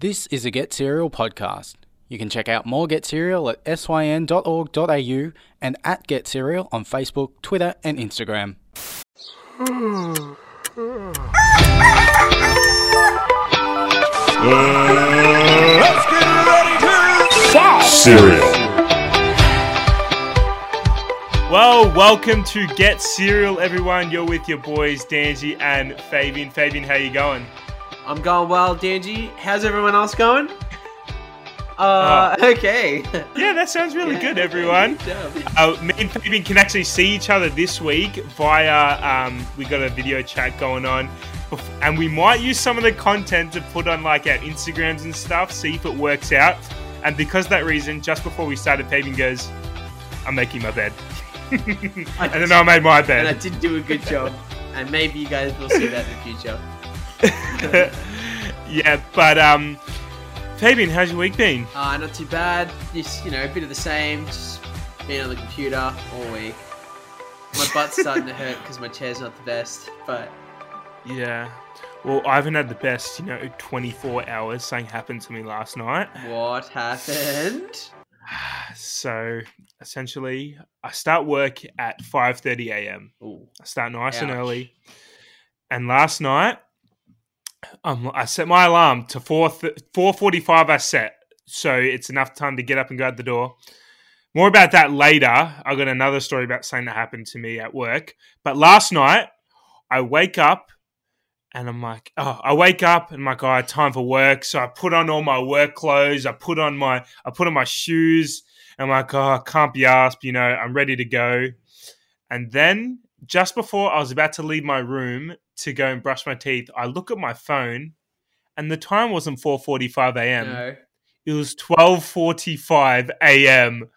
This is a Get Serial podcast. You can check out more Get Serial at syn.org.au and at Get Serial on Facebook, Twitter, and Instagram. Let's get ready to Cereal. Well, welcome to Get Serial, everyone. You're with your boys Danji and Fabian. Fabian, how you going? I'm going well, Danji. How's everyone else going? Uh, okay. Yeah, that sounds really good, everyone. Good. Uh, me and Fabian can actually see each other this week via. Um, we got a video chat going on, and we might use some of the content to put on like our Instagrams and stuff, see if it works out. And because of that reason, just before we started, Fabian goes, "I'm making my bed," and then I made my bed, and I did do a good job. And maybe you guys will see that in the future. Yeah, but um, Fabian, how's your week been? Uh, not too bad. Just, you know, a bit of the same. Just being on the computer all week. My butt's starting to hurt because my chair's not the best. But Yeah. Well, I haven't had the best, you know, 24 hours. Something happened to me last night. what happened? So, essentially, I start work at 5:30 a.m. I start nice and early. And last night, um, I set my alarm to 4 4:45 I set. So, it's enough time to get up and go out the door. More about that later. I got another story about something that happened to me at work. But last night, I wake up and I'm like, oh, I wake up and I'm like, oh, time for work. So I put on all my work clothes. I put on my, I put on my shoes. And I'm like, oh, I can't be asked. You know, I'm ready to go. And then just before I was about to leave my room to go and brush my teeth, I look at my phone, and the time wasn't 4:45 a.m. No. It was 12:45 a.m.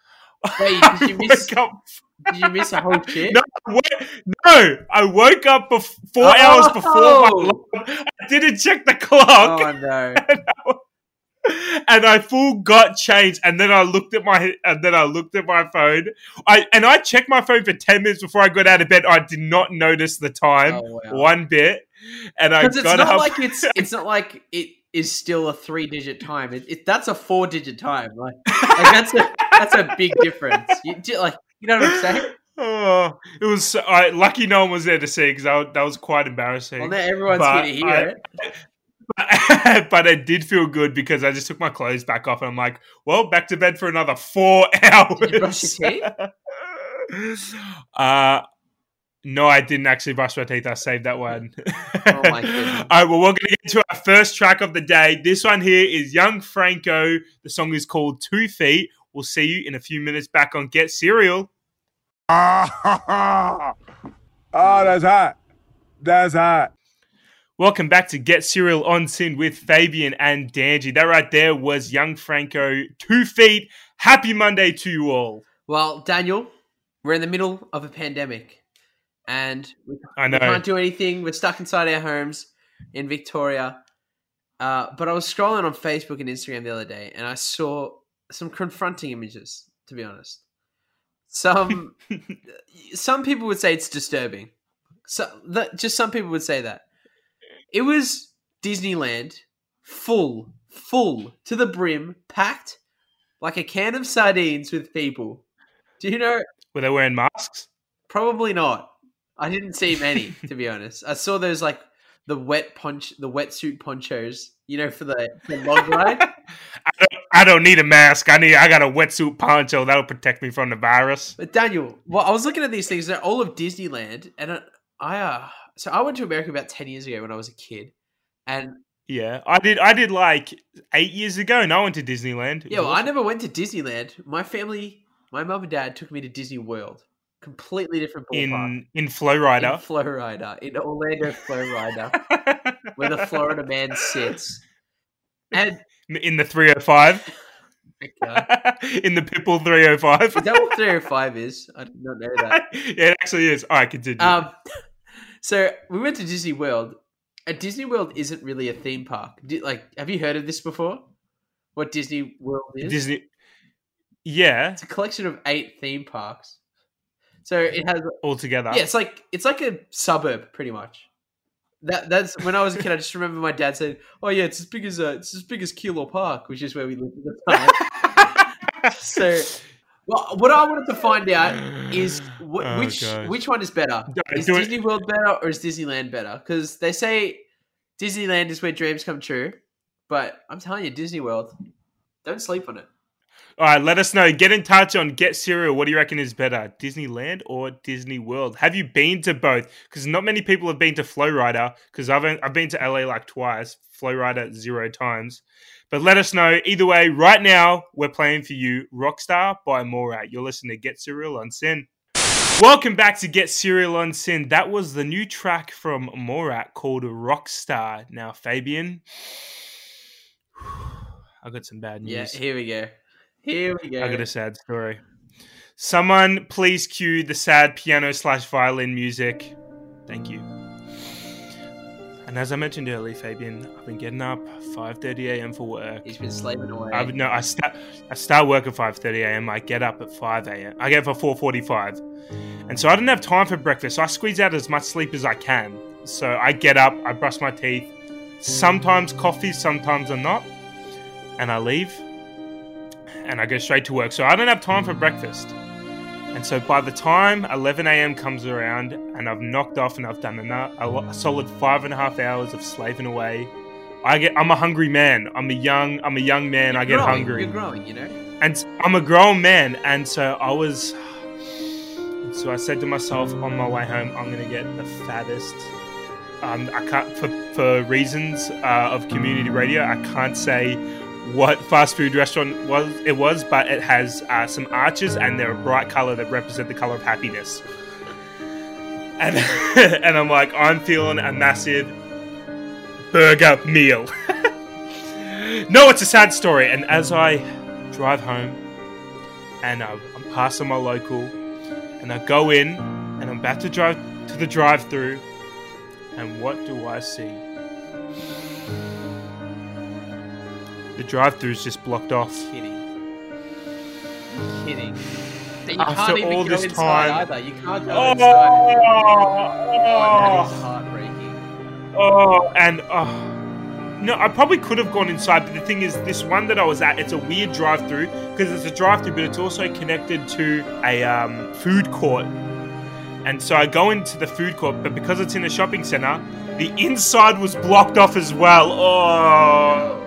Wait, did you miss- up- Did you miss a whole shit? no, I wo- no, I woke up bef- four Oh! hours before my oh! alarm. I didn't check the clock, Oh, no. and I full got changed. And then I looked at my and then I looked at my phone. I and I checked my phone for ten minutes before I got out of bed. I did not notice the time Oh, wow. one bit, and I Because it's got not up. like it's it's not like it is still a three digit time. It, it that's a four digit time. Like, like that's a that's a big difference. You, like you know what I'm saying? oh, it was I, lucky no one was there to see because that, that was quite embarrassing. Well, now everyone's But here to hear I- it. but it did feel good because I just took my clothes back off and I'm like, well, back to bed for another four hours. Did you brush your teeth? uh, no, I didn't actually brush my teeth. I saved that one. Oh my goodness. All right, well, we're going to get to our first track of the day. This one here is Young Franco. The song is called Two Feet. We'll see you in a few minutes back on Get Cereal. Ah, oh, that's hot. That's hot. Welcome back to Get Serial on Sin with Fabian and Danji. That right there was Young Franco, Two Feet. Happy Monday to you all. Well, Daniel, we're in the middle of a pandemic, and we, I we can't do anything. We're stuck inside our homes in Victoria. Uh, but I was scrolling on Facebook and Instagram the other day, and I saw some confronting images. To be honest, some some people would say it's disturbing. So that just some people would say that it was Disneyland, full, full to the brim, packed like a can of sardines with people. Do you know? Were they wearing masks? Probably not. I didn't see many, to be honest. I saw those like the wet punch, the wetsuit ponchos. You know, for the, the log ride. I don't, I don't need a mask. I need. I got a wetsuit poncho that'll protect me from the virus. But Daniel, well, I was looking at these things. They're all of Disneyland, and I, I uh, so I went to America about ten years ago when I was a kid, and Yeah, I did. I did like eight years ago, and I went to Disneyland. Yeah, well, I never went to Disneyland. My family, my mum and dad took me to Disney World, completely different ballpark. in in Florida. in Florida, in Orlando Florida, where the Florida man sits, and in the 305. uh, in the Pitbull 305. is that what 305 is? I did not know that. yeah, it actually is. All right, continue. Um, so we went to Disney World. And Disney World isn't really a theme park. Like, have you heard of this before? What Disney World is? Disney. Yeah, It's a collection of eight theme parks. So it has all together. yeah, it's like it's like a suburb pretty much. That that's when I was a kid. I just remember my dad saying, "Oh yeah, it's as big as uh, it's as big as Keilor Park, which is where we lived at the time." so, well, what I wanted to find out mm. is wh- Oh, which which one is better? Is do it. Disney World better or is Disneyland better? Because they say Disneyland is where dreams come true, but I'm telling you, Disney World, don't sleep on it. All right, let us know. Get in touch on Get Cereal. What do you reckon is better, Disneyland or Disney World? Have you been to both? Because not many people have been to Florida. Because I've I've been to LA like twice, Florida zero times. But let us know. Either way, right now we're playing for you Rockstar by Morat. You're listening to Get Cereal on Sin. Welcome back to Get Cereal on Sin. That was the new track from Morat called Rockstar. Now, Fabian, I got some bad news. Yeah, here we go. Here we go. I got a sad story. Someone please cue the sad piano slash violin music. Thank you. And as I mentioned earlier, Fabian, I've been getting up 5:30 a.m. for work. He's been slaving away. I no, I start I start work at 5:30 a.m. I get up at 5 a.m. I get up for 4:45, and so I didn't have time for breakfast. So I squeeze out as much sleep as I can. So I get up, I brush my teeth, sometimes coffee, sometimes I'm not, and I leave, and I go straight to work. So I don't have time for breakfast. And so by the time 11 a.m. comes around and I've knocked off and I've done a, a solid five and a half hours of slaving away, I get I'm a hungry man. I'm a young I'm a young man. I You're get growing, hungry, You're growing, you know. and I'm a grown man. And so I was, so I said to myself on my way home, I'm gonna get the fattest. Um, I can't for for reasons uh, of community radio. I can't say what fast food restaurant was it was, but it has uh, some arches and they're a bright color that represent the color of happiness. And and I'm like, I'm feeling a massive burger meal. no, it's a sad story. And as I drive home, and uh, I'm passing my local, and I go in, and I'm about to drive to the drive-through, and what do I see? The drive-through is just blocked off. Kidding. Kidding. And you After can't even all go this inside time- either. You can't go Oh, inside. Oh, that is oh, heartbreaking. oh, and oh. No, I probably could have gone inside, but the thing is, this one that I was at, it's a weird drive-through because it's a drive-through, but it's also connected to a um, food court. And so I go into the food court, but because it's in a shopping center, the inside was blocked off as well. Oh,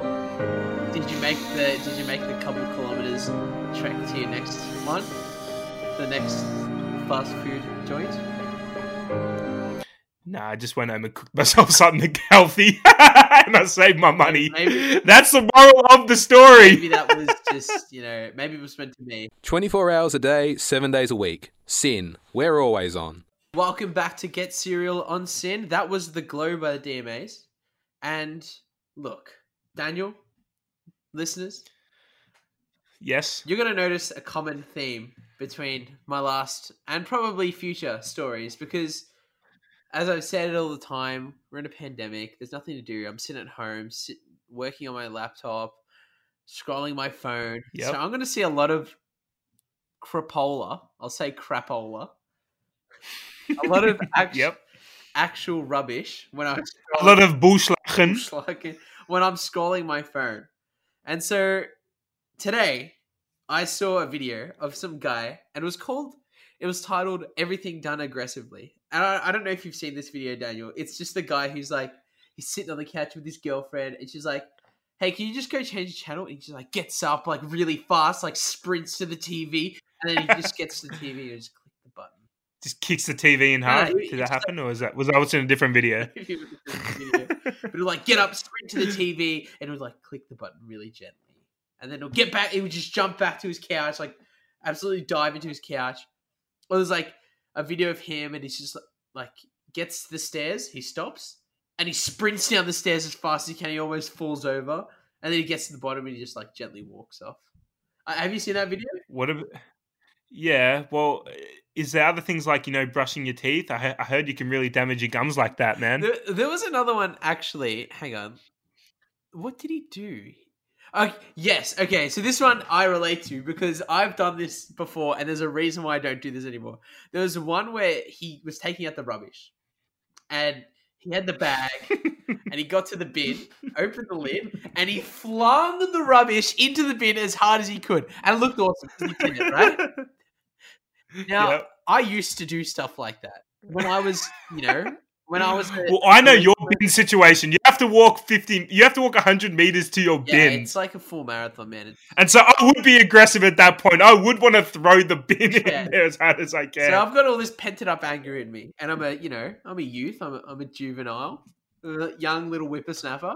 make the Did you make the couple kilometers trek to your next one? The next fast food joint? nah! I just went home and cooked myself something healthy, and I saved my money. Maybe- That's the moral of the story. Maybe that was just you know maybe it was meant to be. 24 hours a day, 7 days a week. Sin. We're always on. Welcome back to Get Serial on Sin. That was the Glow by the DMAs. And look, Daniel, listeners, Yes. you're going to notice a common theme between my last and probably future stories because, as I've said it all the time, we're in a pandemic. There's nothing to do. I'm sitting at home, sit, working on my laptop, scrolling my phone. Yep. So I'm going to see a lot of crapola. I'll say crapola. A lot of act- Yep. actual rubbish when I'm A lot of bushlechen. when I'm scrolling my phone. And so today I saw a video of some guy and it was called it was titled Everything Done Aggressively. And I, I don't know if you've seen this video, Daniel. It's just the guy who's like he's sitting on the couch with his girlfriend and she's like, Hey, can you just go change the channel? And he just like gets up like really fast, like sprints to the TV, and then he just gets to the TV and just click the button. Just kicks the TV in half. Did that happen, or was that was that was in a different video? But would like get up, sprint to the TV, and would like click the button really gently, and then it'll get back. It would just jump back to his couch, like absolutely dive into his couch. Or there's like a video of him, and he's just like gets the stairs, he stops, and he sprints down the stairs as fast as he can. He almost falls over, and then he gets to the bottom, and he just like gently walks off. Uh, have you seen that video? What? Ab- yeah. Well, is there other things like you know brushing your teeth? I, I heard you can really damage your gums like that, man. There, there was another one actually. Hang on. What did he do? Okay, yes. Okay. So this one I relate to because I've done this before, and there's a reason why I don't do this anymore. There was one where he was taking out the rubbish, and He had the bag, and he got to the bin, opened the lid, and he flung the rubbish into the bin as hard as he could, and it looked awesome because he did it right. Now, Yep. I used to do stuff like that when I was, you know, when I was. A, Well, I know your bin situation. You have to walk 50, you have to walk 100 meters to your Yeah, bin. it's like a full marathon, man. And so I would be aggressive at that point. I would want to throw the bin Yeah. in there as hard as I can. So I've got all this pented up anger in me, and I'm a, you know, I'm a youth. I'm a, I'm a juvenile, a young little whippersnapper,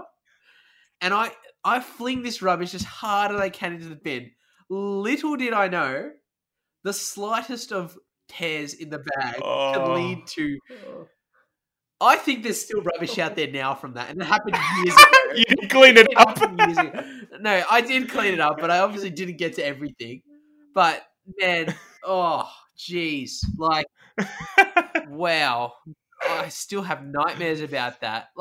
and I, I fling this rubbish as hard as I can into the bin. Little did I know, the slightest of tears in the bag could Oh. lead to. I think there's still rubbish out there now from that, and it happened years ago. you didn't clean it It up. years ago. No, I did clean it up, but I obviously didn't get to everything. But man, oh jeez, like wow, I still have nightmares about that.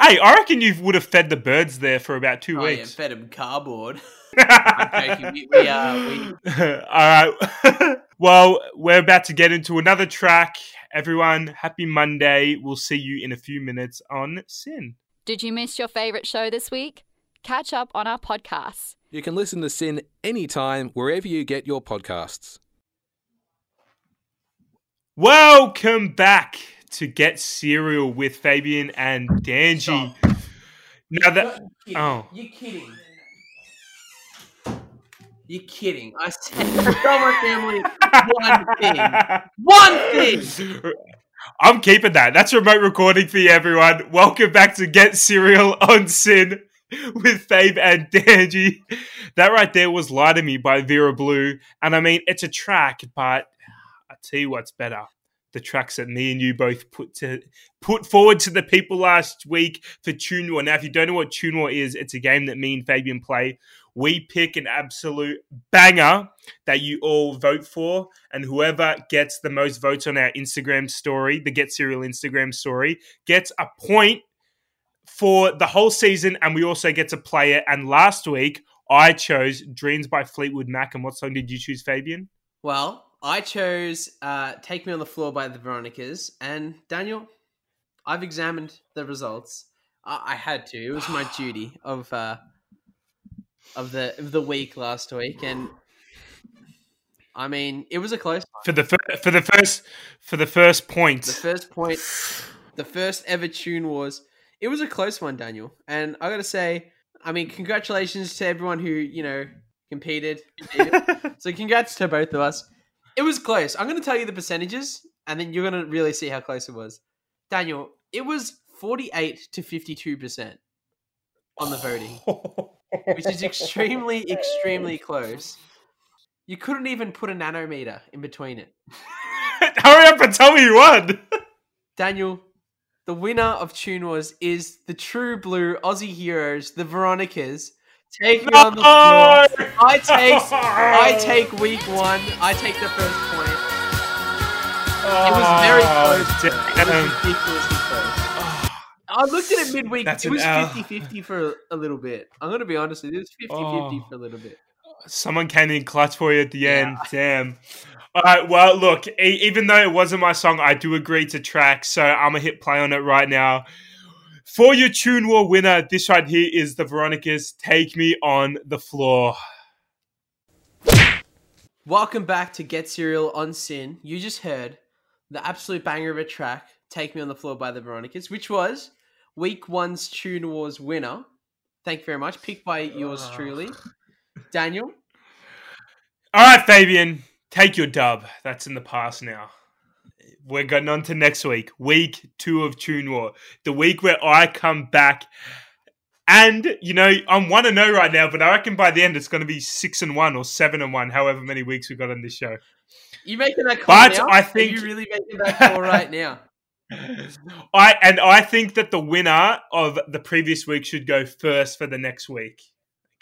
hey, I reckon you would have fed the birds there for about two oh yeah, weeks. fed them cardboard. I'm joking. We, we, uh, we All right. well, we're about to get into another track. Everyone, happy Monday. We'll see you in a few minutes on Sin. Did you miss your favourite show this week? Catch up on our podcasts. You can listen to Sin anytime, wherever you get your podcasts. Welcome back to Get Cereal with Fabian and Danji. Now that oh, You're kidding. You're kidding. I said tell my family one thing. One thing. I'm keeping that. That's remote recording for you, everyone. Welcome back to Get Cereal on Sin with Fabe and Danji. That right there was Lie to Me by Vera Blue. And I mean, it's a track, but I tell you what's better. The tracks that me and you both put to put forward to the people last week for Tune War. Now, if you don't know what Tune War is, it's a game that me and Fabian play. We pick an absolute banger that you all vote for, and whoever gets the most votes on our Instagram story, the Get Serial Instagram story, gets a point for the whole season, and we also get to play it. And last week, I chose Dreams by Fleetwood Mac. And what song did you choose, Fabian? Well, I chose uh, "Take Me on the Floor" by the Veronicas, and Daniel, I've examined the results. I, I had to; it was my duty of uh, of the of the week last week, and I mean, it was a close. one. For the fir- for the first for the first point. The first point, the first ever tune was. It was a close one, Daniel, and I got to say, I mean, congratulations to everyone who you know competed. so, congrats to both of us. It was close. I'm going to tell you the percentages, and then you're going to really see how close it was. Daniel, it was 48 to 52 percent on the voting, which is extremely, extremely close. You couldn't even put a nanometer in between it. Hurry up and tell me you won. Daniel, the winner of Tune Wars is the True Blue Aussie Heroes, the Veronicas. Take me on the floor. I take I take week one. I take the first point. It was oh, very close. It was Damn. ridiculously close. I looked at it midweek. That's it was L. 50-50 for a little bit. I'm going to be honest with you. It was 50-50 Oh. for a little bit. Someone came in clutch for you at the end. Damn. All right. Well, look. Even though it wasn't my song, I do agree to track, so I'm gonna hit play on it right now. For your Tune War winner, this right here is the Veronicas. Take me on the floor. Welcome back to Get Serial on Sin. You just heard the absolute banger of a track, Take Me on the Floor by the Veronicas, which was week one's Tune Wars winner. Thank you very much. Picked by yours ah. truly. Daniel, All right, Fabian, take your dub. That's in the past now. We're going on to next week, week two of Tune War, the week where I come back. And you know, I'm one and zero right now, but I reckon by the end it's going to be six and one or seven and one, however many weeks we've got on this show. you making that call But now? I Are think- you really making that call right now? I and I think that the winner of the previous week should go first for the next week.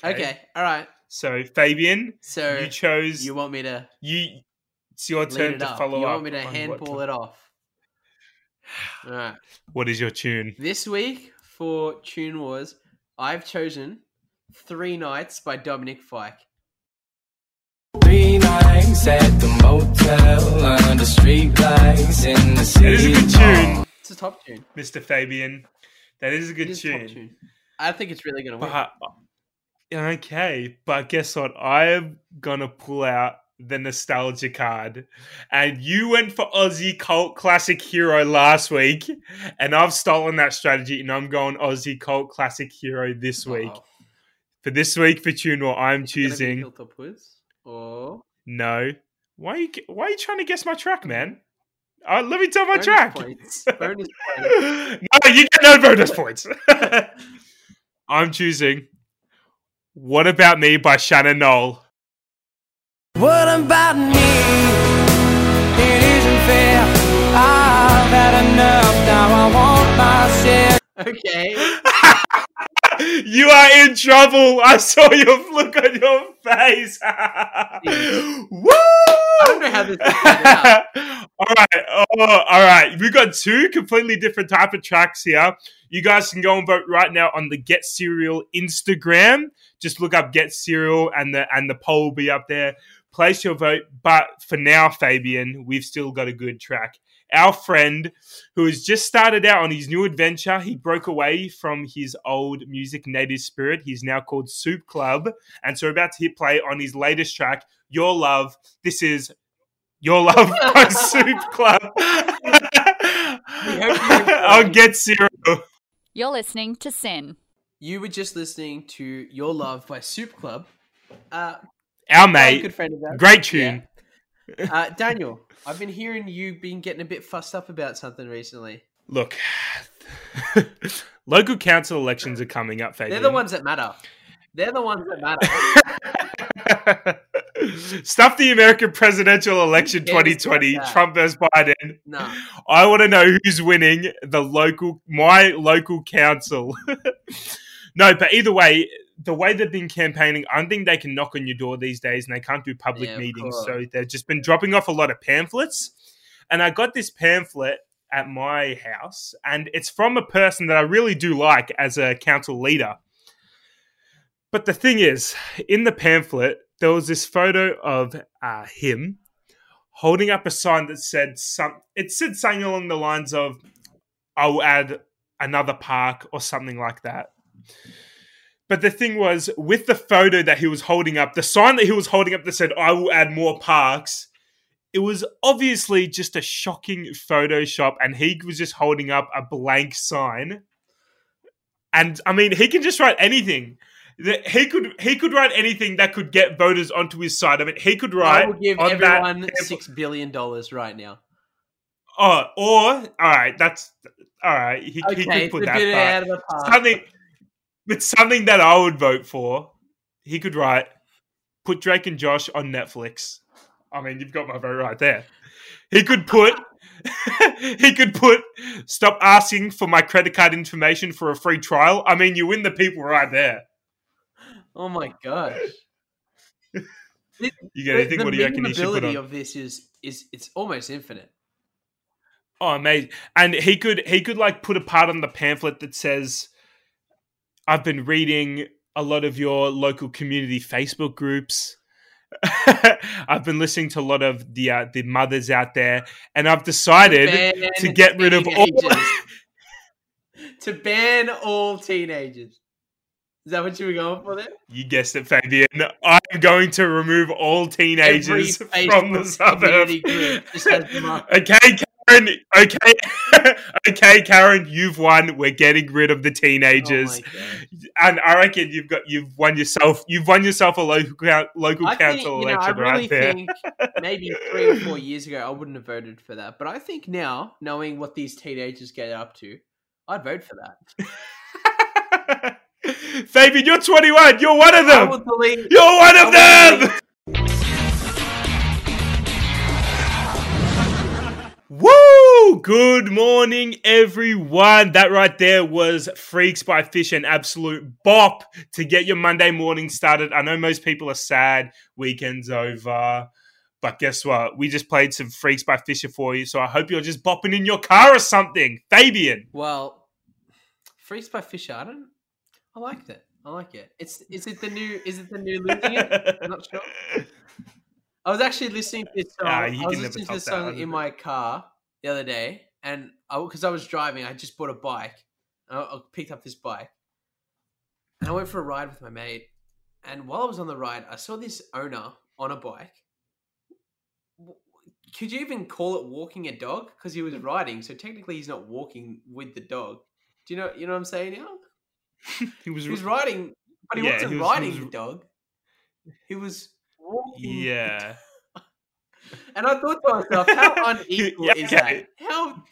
Okay, all right. So Fabian, So you chose you you. want me to it's your turn it to up? follow You up. You want me to on what handball to- it off? All right. What is your tune? This week for Tune Wars, I've chosen Three Nights by Dominic Fike. Three nights at the motel under street lights in the city. It is a good tune. It's a top tune. Mr. Fabian. That is a It good is a top tune. tune. I think it's really gonna work. But uh, okay, but guess what? I'm gonna pull out the nostalgia card, and you went for Aussie cult classic hero last week, and I've stolen that strategy, and I'm going Aussie cult classic hero this week. Uh-oh. For this week for I'm Is it be choosing Hilltop Hoods or no. Why are you Why are you trying to guess my track, man? Uh, let me tell my bonus track. points. bonus points. no, you get no bonus points. I'm choosing "What About Me" by Shannon Noll. What about me? It isn't fair. I've had enough. Now I want my share. Okay. you are in trouble. I saw your look on your face. Woo! I don't know how this is going out. all right, oh, all right. We got two completely different type of tracks here. You guys can go and vote right now on the Get Cereal Instagram. Just look up Get Cereal, and the and the poll will be up there. Place your vote. But for now, Fabian, we've still got a good track. Our friend, who has just started out on his new adventure, he broke away from his old music native spirit. He's now called Soup Club, and so we're about to hit play on his latest track, Your Love. This is Your Love by Soup Club. I'll get zero. You're listening to Sin. You were just listening to Your Love by Soup Club. Uh, Our mate, good friend of ours. great tune. Yeah. Uh, Daniel, I've been hearing you been getting a bit fussed up about something recently. Look, local council elections are coming up, Fabian. They're the ones that matter. They're the ones that matter. Stuff the American presidential election 2020. Trump versus Biden. no. I want to know who's winning the local, my local council. no, but either way, the way they've been campaigning, I don't think they can knock on your door these days, and they can't do public Yeah, meetings. course. So they've just been dropping off a lot of pamphlets. And I got this pamphlet at my house, and it's from a person that I really do like as a council leader. But the thing is, in the pamphlet, there was this photo of uh, him holding up a sign that said some. It said something along the lines of, "I will add another park" or something like that. But the thing was, with the photo that he was holding up, the sign that he was holding up that said, I will add more parks, it was obviously just a shocking Photoshop, and he was just holding up a blank sign. And I mean, he can just write anything. That He could he could write anything that could get voters onto his side. I mean, he could write. I will give that everyone six billion dollars right now. Oh, or all right, that's all right. He, he could put that. bit out of the park. something but something that I would vote for. He could write, put Drake and Josh on Netflix. I mean, you've got my vote right there. He could put he could put stop asking for my credit card information for a free trial. I mean, you win the people right there. Oh my gosh. You get anything? the what do you reckon he should put memeability on? of this is is it's almost infinite. Oh, amazing! And he could he could like put a part on the pamphlet that says, "I've been reading a lot of your local community Facebook groups. I've been listening to a lot of the uh, the mothers out there, and I've decided Ban to get rid of all." to ban all teenagers. Is that what you were going for there? You guessed it, Fabian. I'm going to remove all teenagers from the suburb. group just has them okay, Karen. Okay, okay, Karen. You've won. We're getting rid of the teenagers. Oh and I reckon you've got you've won yourself you've won yourself a local local I think, council know, I election really right there. think maybe three or four years ago I wouldn't have voted for that. But I think now, knowing what these teenagers get up to, I'd vote for that. Fabian, you're 21. You're one of them. You're one of them. Good morning, everyone. That right there was Freaks by Fish, an absolute bop to get your Monday morning started. I know most people are sad, weekend's over. But guess what? We just played some Freaks by Fisher for you, so I hope you're just bopping in your car or something. Fabian. Well, Freaks by Fisher, I don't. I like that. I like it. It's is it the new is it the new losing it? I'm not sure. I was actually listening to this song. I was listening to this song in my car the other day, and because I, was driving, I just bought a bike. I, I picked up this bike, and I went for a ride with my mate. And while I was on the ride, I saw this owner on a bike. Could you even call it walking a dog? Because he was hmm. riding, so technically he's not walking with the dog. Do you know? You know what I'm saying now? he was He was riding, but he Yeah, wasn't he was- he riding was- the dog. He was walking. Yeah. And I thought to myself, how unequal is Yeah. that? How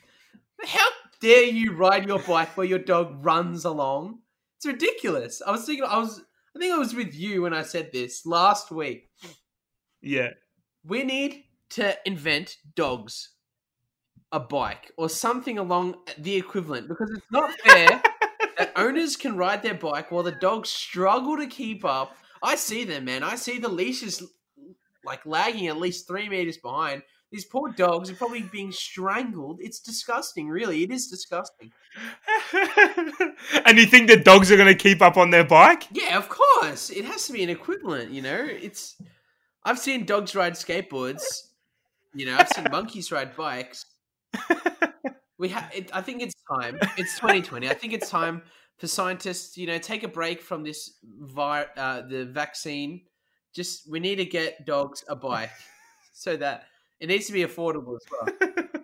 how dare you ride your bike while your dog runs along? It's ridiculous. I was thinking, I was, I think I was with you when I said this last week. Yeah. We need to invent dogs a bike or something along the equivalent because it's not fair that owners can ride their bike while the dogs struggle to keep up. I see them, man. I see the leashes like lagging at least three meters behind. These poor dogs are probably being strangled. It's disgusting, really. It is disgusting. and you think the dogs are going to keep up on their bike? Yeah, of course. It has to be an equivalent, you know? It's I've seen dogs ride skateboards. You know, I've seen monkeys ride bikes. We have I think it's time. It's 2020. I think it's time for scientists, you know, take a break from this vi- uh, the vaccine. Just we need to get dogs a bike so that it needs to be affordable as well.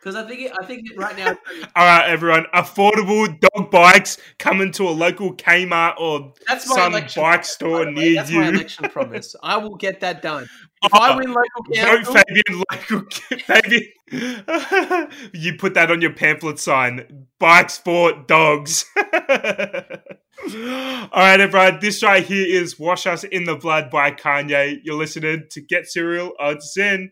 Because I think it, I think right now All right, everyone. Affordable dog bikes coming to a local Kmart or That's my some election bike store by the way. near That's you. my election promise. I will get that done. If Oh, I win local council, Vote Fabian local Fabian. you put that on your pamphlet sign. Bikes for dogs. All right, everyone. This right here is "Wash Us in the Blood" by Kanye. You're listening to Get Cereal on Sin.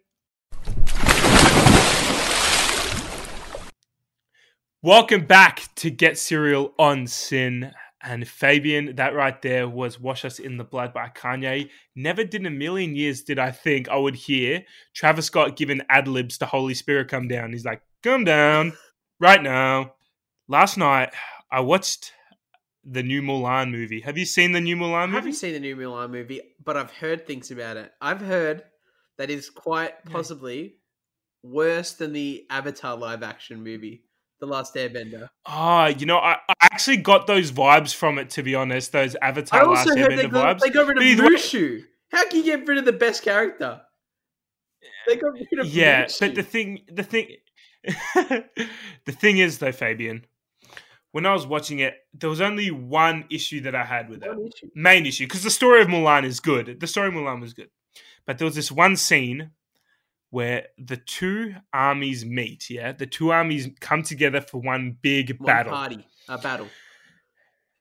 Welcome back to Get Serial on Sin. And Fabian, that right there was Wash Us in the Blood by Kanye. Never did in a million years did I think I would hear Travis Scott giving ad libs to Holy Spirit come down. He's like, come down right now. Last night, I watched the new Mulan movie. Have you seen the new Mulan movie? haven't seen the new Mulan movie, but I've heard things about it. I've heard that it's quite possibly worse than the Avatar live action movie, The Last Airbender. Ah, you know, I, I actually got those vibes from it, to be honest. Those I Avatar Last heard they Airbender got, vibes. they got rid of either way- How can you get rid of the best character? They got rid of yeah Mushu. but the thing the thing the thing is though fabian when i was watching it there was only one issue that i had with it issue. main issue because the story of mulan is good the story of mulan was good but there was this one scene where the two armies meet yeah the two armies come together for one big One battle party, a battle.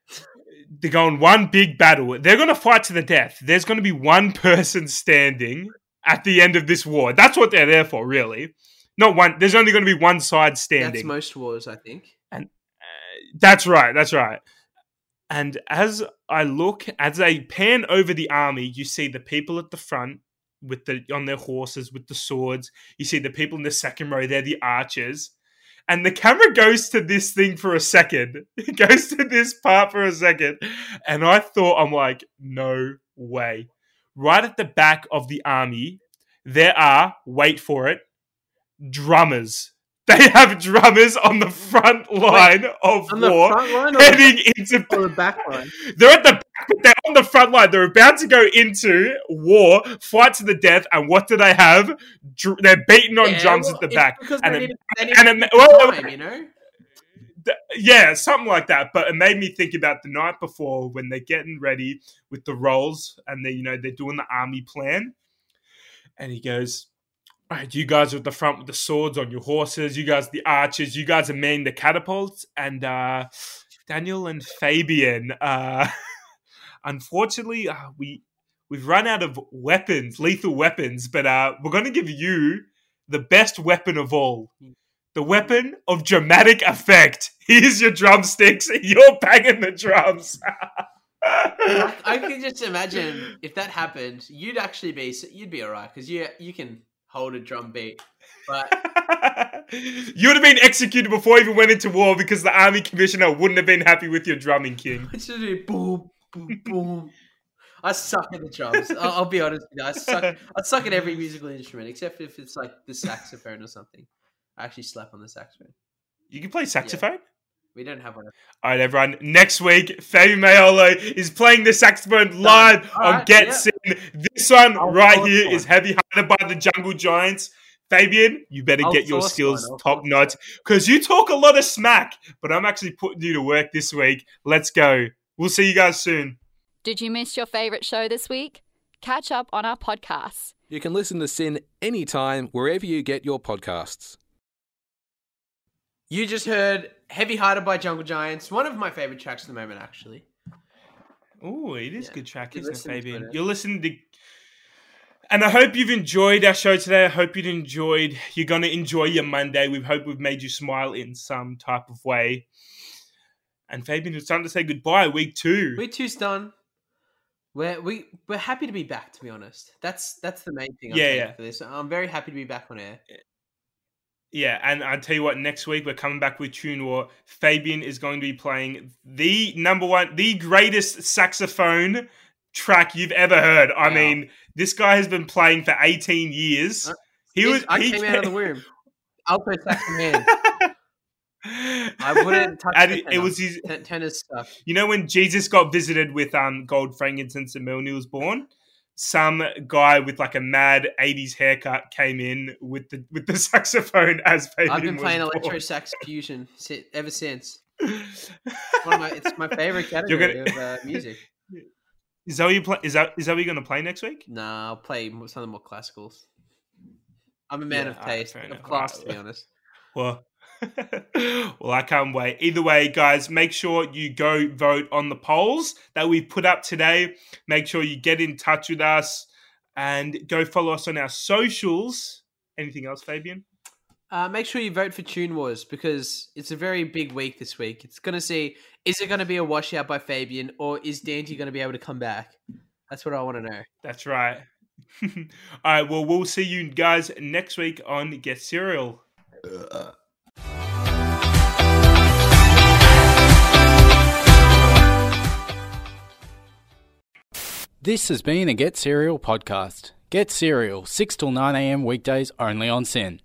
they're going one big battle. They're going to fight to the death. There's going to be one person standing at the end of this war. That's what they're there for, really. Not one. There's only going to be one side standing. That's most wars, I think. And uh, that's right. That's right. And as I look, as I pan over the army, you see the people at the front with the on their horses with the swords. You see the people in the second row. They're the archers. And the camera goes to this thing for a second. It goes to this part for a second. And I thought, I'm like, no way. Right at the back of the army, there are, wait for it, drummers. They have drummers on the front line of On the war line the, heading into the back line? they're at the back, but they're on the front line. They're about to go into war, fight to the death, and what do they have? Dr- they're beating on Yeah, drums well, at the back. And they it- they need and well, time, you know? Yeah, something like that. But it made me think about the night before when they're getting ready with the rolls and they, you know, they're doing the army plan. And he goes, you guys are at the front with the swords on your horses. You guys, the archers. You guys are manning the catapults. And uh, Daniel and Fabian, uh, unfortunately, uh, we we've run out of weapons, lethal weapons. But uh, we're going to give you the best weapon of all the weapon of dramatic effect. Here's your drumsticks. You're banging the drums. I, can just imagine if that happened, you'd actually be you'd be alright because you you can hold a drum beat. But you would have been executed before you even went into war because the army commissioner wouldn't have been happy with your drumming, King. I should do boom boom boom. I suck at the drums. I'll, I'll be honest with you. I suck. I suck at every musical instrument except if it's like the saxophone or something. I actually slap on the saxophone. You can play saxophone. We don't have one. All right, everyone. Next week, Fabian Mayolo is playing the saxophone live All on Get yeah. Sin. This one I'll right source here one. is Heavy Hearted by the Jungle Giants. Fabian, you better I'll get your skills top notch because you talk a lot of smack, but I'm actually putting you to work this week. Let's go. We'll see you guys soon. Did you miss your favourite show this week? Catch up on our podcasts. You can listen to Sin anytime wherever you get your podcasts. You just heard Heavy Hearted by Jungle Giants, one of my favorite tracks at the moment, actually. Oh, it is Yeah. good track, isn't it, Fabian? You're listening to. And I hope you've enjoyed our show today. I hope you've enjoyed. You're going to enjoy your Monday. We hope we've made you smile in some type of way. And Fabian, it's time to say goodbye. Week two. Week two's done. We're we we're happy to be back. To be honest, that's that's the main thing. I'm Yeah, yeah. For this, I'm very happy to be back on air. Eh, Yeah, and I tell you what, next week we're coming back with Tune War. Fabian is going to be playing the number one, the greatest saxophone track you've ever heard. I Wow. mean, this guy has been playing for 18 years. Uh, He was. I he came out of the womb. Alto sax in hand. I wouldn't touch And it, it was his. Ten- Tenor's stuff. You know when Jesus got visited with um gold, frankincense, and myrrh when he was born. Some guy with like a mad '80s haircut came in with the with the saxophone as I've been playing electro sax fusion ever since. One of my, it's my favorite category gonna- of uh, music. Is that what you play? Is that is that what you're going to play next week? Nah, I'll play some of the more classicals. I'm a man Yeah, of taste, fair of enough. class, to be honest. Well, well, I can't wait. Either way, guys, make sure you go vote on the polls that we put up today. Make sure you get in touch with us and go follow us on our socials. Anything else, Fabian? Uh, make sure you vote for Tune Wars because it's a very big week this week. It's going to see is it going to be a washout by Fabian or is Dante going to be able to come back? That's what I want to know. That's right. All right. Well, we'll see you guys next week on Get Serial. This has been a Get Serial podcast. Get Serial, 6 till 9 a.m. weekdays only on Sin.